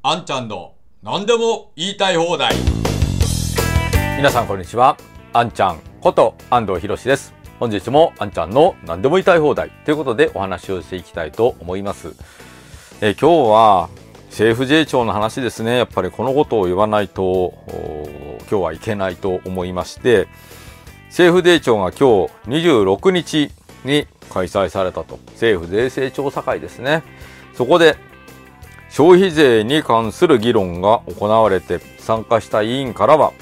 あんちゃんの何でも言いたい放題。皆さんこんにちは。あんちゃんこと安藤博です。本日もあんちゃんの何でも言いたい放題。ということでお話をしていきたいと思います。え今日は政府税調の話ですね。やっぱりこのことを言わないと今日はいけないと思いまして政府税調が今日26日に開催されたと。政府税制調査会ですね。そこで消費税に関する議論が行われて参加した委員からは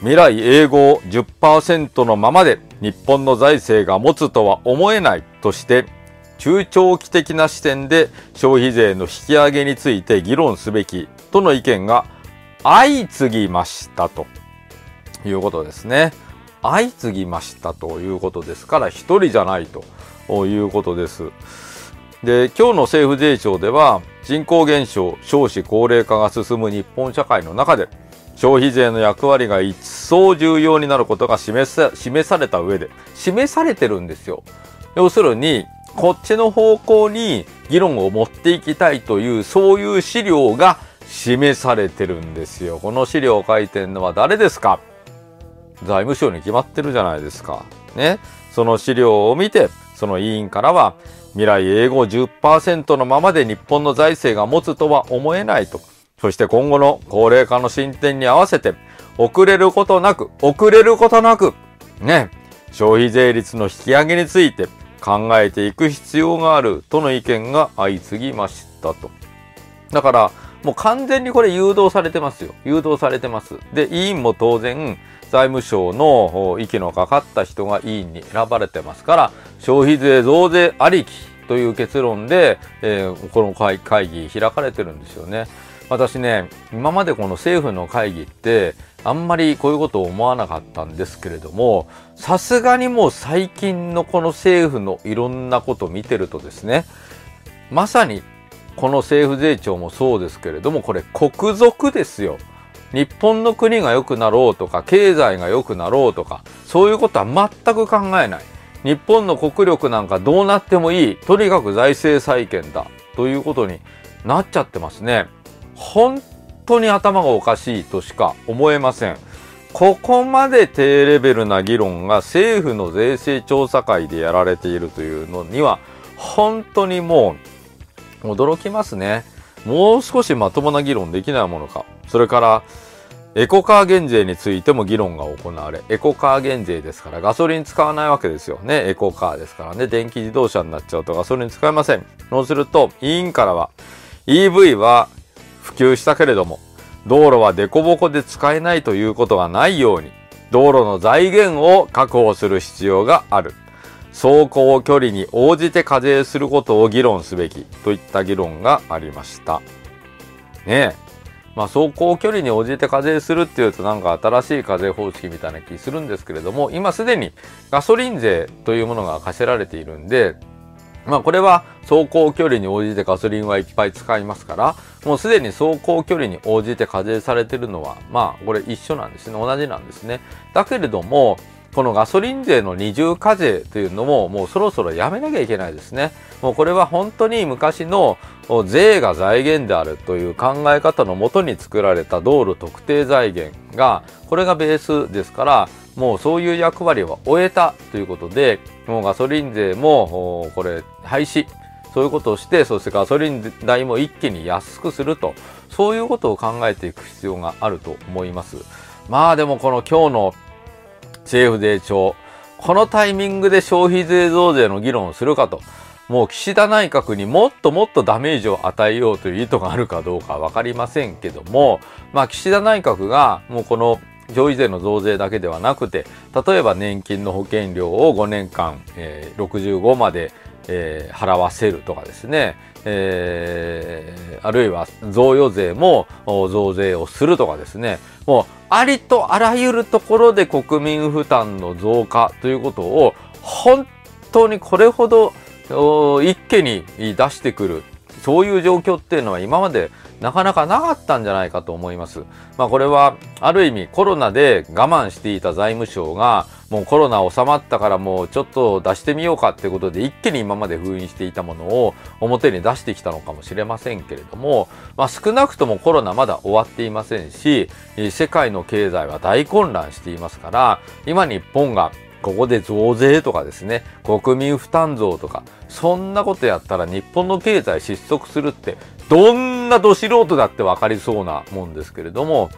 未来永劫10%のままで日本の財政が持つとは思えないとして中長期的な視点で消費税の引き上げについて議論すべきとの意見が相次ぎましたということですね。相次ぎましたということですから一人じゃないということです。で今日の政府税調では人口減少少子高齢化が進む日本社会の中で消費税の役割が一層重要になることが示さ示された上で示されてるんですよ。要するにこっちの方向に議論を持っていきたいというそういう資料が示されてるんですよ。この資料を書いてるのは誰ですか？財務省に決まってるじゃないですか。ね。その資料を見てその委員からは未来英語10%のままで日本の財政が持つとは思えないと。そして今後の高齢化の進展に合わせて、遅れることなく、遅れることなく、ね、消費税率の引き上げについて考えていく必要があるとの意見が相次ぎましたと。だから、もう完全にこれ誘導されてますよ。誘導されてます。で、委員も当然、財務省の息のかかった人が委員に選ばれてますから、消費税増税ありきという結論で、えー、この会議開かれてるんですよね。私ね、今までこの政府の会議って、あんまりこういうことを思わなかったんですけれども、さすがにもう最近のこの政府のいろんなことを見てるとですね、まさにこの政府税調もそうですけれども、これ国賊ですよ。日本の国が良くなろうとか、経済が良くなろうとか、そういうことは全く考えない。日本の国力なんかどうなってもいい。とにかく財政再建だ。ということになっちゃってますね。本当に頭がおかしいとしか思えません。ここまで低レベルな議論が政府の税制調査会でやられているというのには、本当にもう驚きますね。もう少しまともな議論できないものか。それから、エコカー減税についても議論が行われ、エコカー減税ですからガソリン使わないわけですよね。エコカーですからね。電気自動車になっちゃうとガソリン使えません。そうすると、委員からは、EV は普及したけれども、道路は凸凹で使えないということがないように、道路の財源を確保する必要がある。走行距離に応じて課税することを議論すべきといった議論がありました。ねえ。まあ、走行距離に応じて課税するっていうとなんか新しい課税方式みたいな気するんですけれども、今すでにガソリン税というものが課せられているんで、まあこれは走行距離に応じてガソリンはいっぱい使いますから、もうすでに走行距離に応じて課税されているのは、まあこれ一緒なんですね。同じなんですね。だけれども、このガソリン税の二重課税というのももうそろそろやめなきゃいけないですね。もうこれは本当に昔の税が財源であるという考え方のもとに作られた道路特定財源がこれがベースですからもうそういう役割は終えたということでもうガソリン税もこれ廃止そういうことをしてそしてガソリン代も一気に安くするとそういうことを考えていく必要があると思います。まあでもこの今日の政府税調、このタイミングで消費税増税の議論をするかと、もう岸田内閣にもっともっとダメージを与えようという意図があるかどうかわかりませんけども、まあ岸田内閣がもうこの消費税の増税だけではなくて、例えば年金の保険料を5年間、えー、65まで、えー、払わせるとかですね、えー、あるいは贈与税も増税をするとかですね、もうありとあらゆるところで国民負担の増加ということを本当にこれほど一気に出してくるそういう状況っていうのは今までなかなかなかったんじゃないかと思います。まあこれはある意味コロナで我慢していた財務省がもうコロナ収まったからもうちょっと出してみようかっていうことで一気に今まで封印していたものを表に出してきたのかもしれませんけれども、まあ、少なくともコロナまだ終わっていませんし世界の経済は大混乱していますから今日本がここで増税とかですね国民負担増とかそんなことやったら日本の経済失速するってどんなど素人だって分かりそうなもんですけれども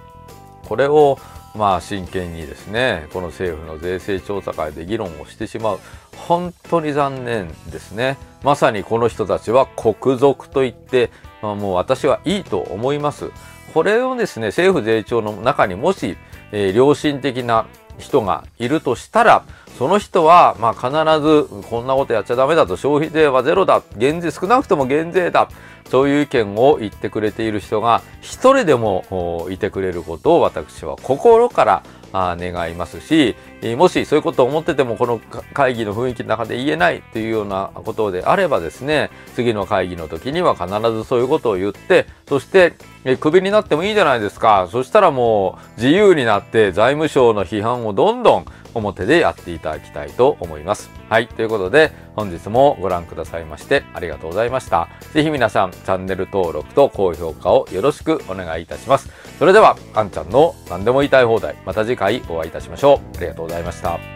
これをまあ真剣にですねこの政府の税制調査会で議論をしてしまう。本当に残念ですね。まさにこの人たちは国賊と言って、まあ、もう私はいいと思います。これをですね政府税調の中にもし、えー、良心的な人がいるとしたらその人は、まあ、必ずこんなことやっちゃダメだと。消費税はゼロだ。減税少なくとも減税だ。そういう意見を言ってくれている人が一人でもいてくれることを私は心から願いますしもしそういうことを思っててもこの会議の雰囲気の中で言えないというようなことであればですね次の会議の時には必ずそういうことを言ってそしてクビになってもいいじゃないですか。そしたらもう自由になって財務省の批判をどんどん表でやっていただきたいと思います。はい。ということで、本日もご覧くださいましてありがとうございました。ぜひ皆さん、チャンネル登録と高評価をよろしくお願いいたします。それでは、あんちゃんの何でも言いたい放題、また次回お会いいたしましょう。ありがとうございました。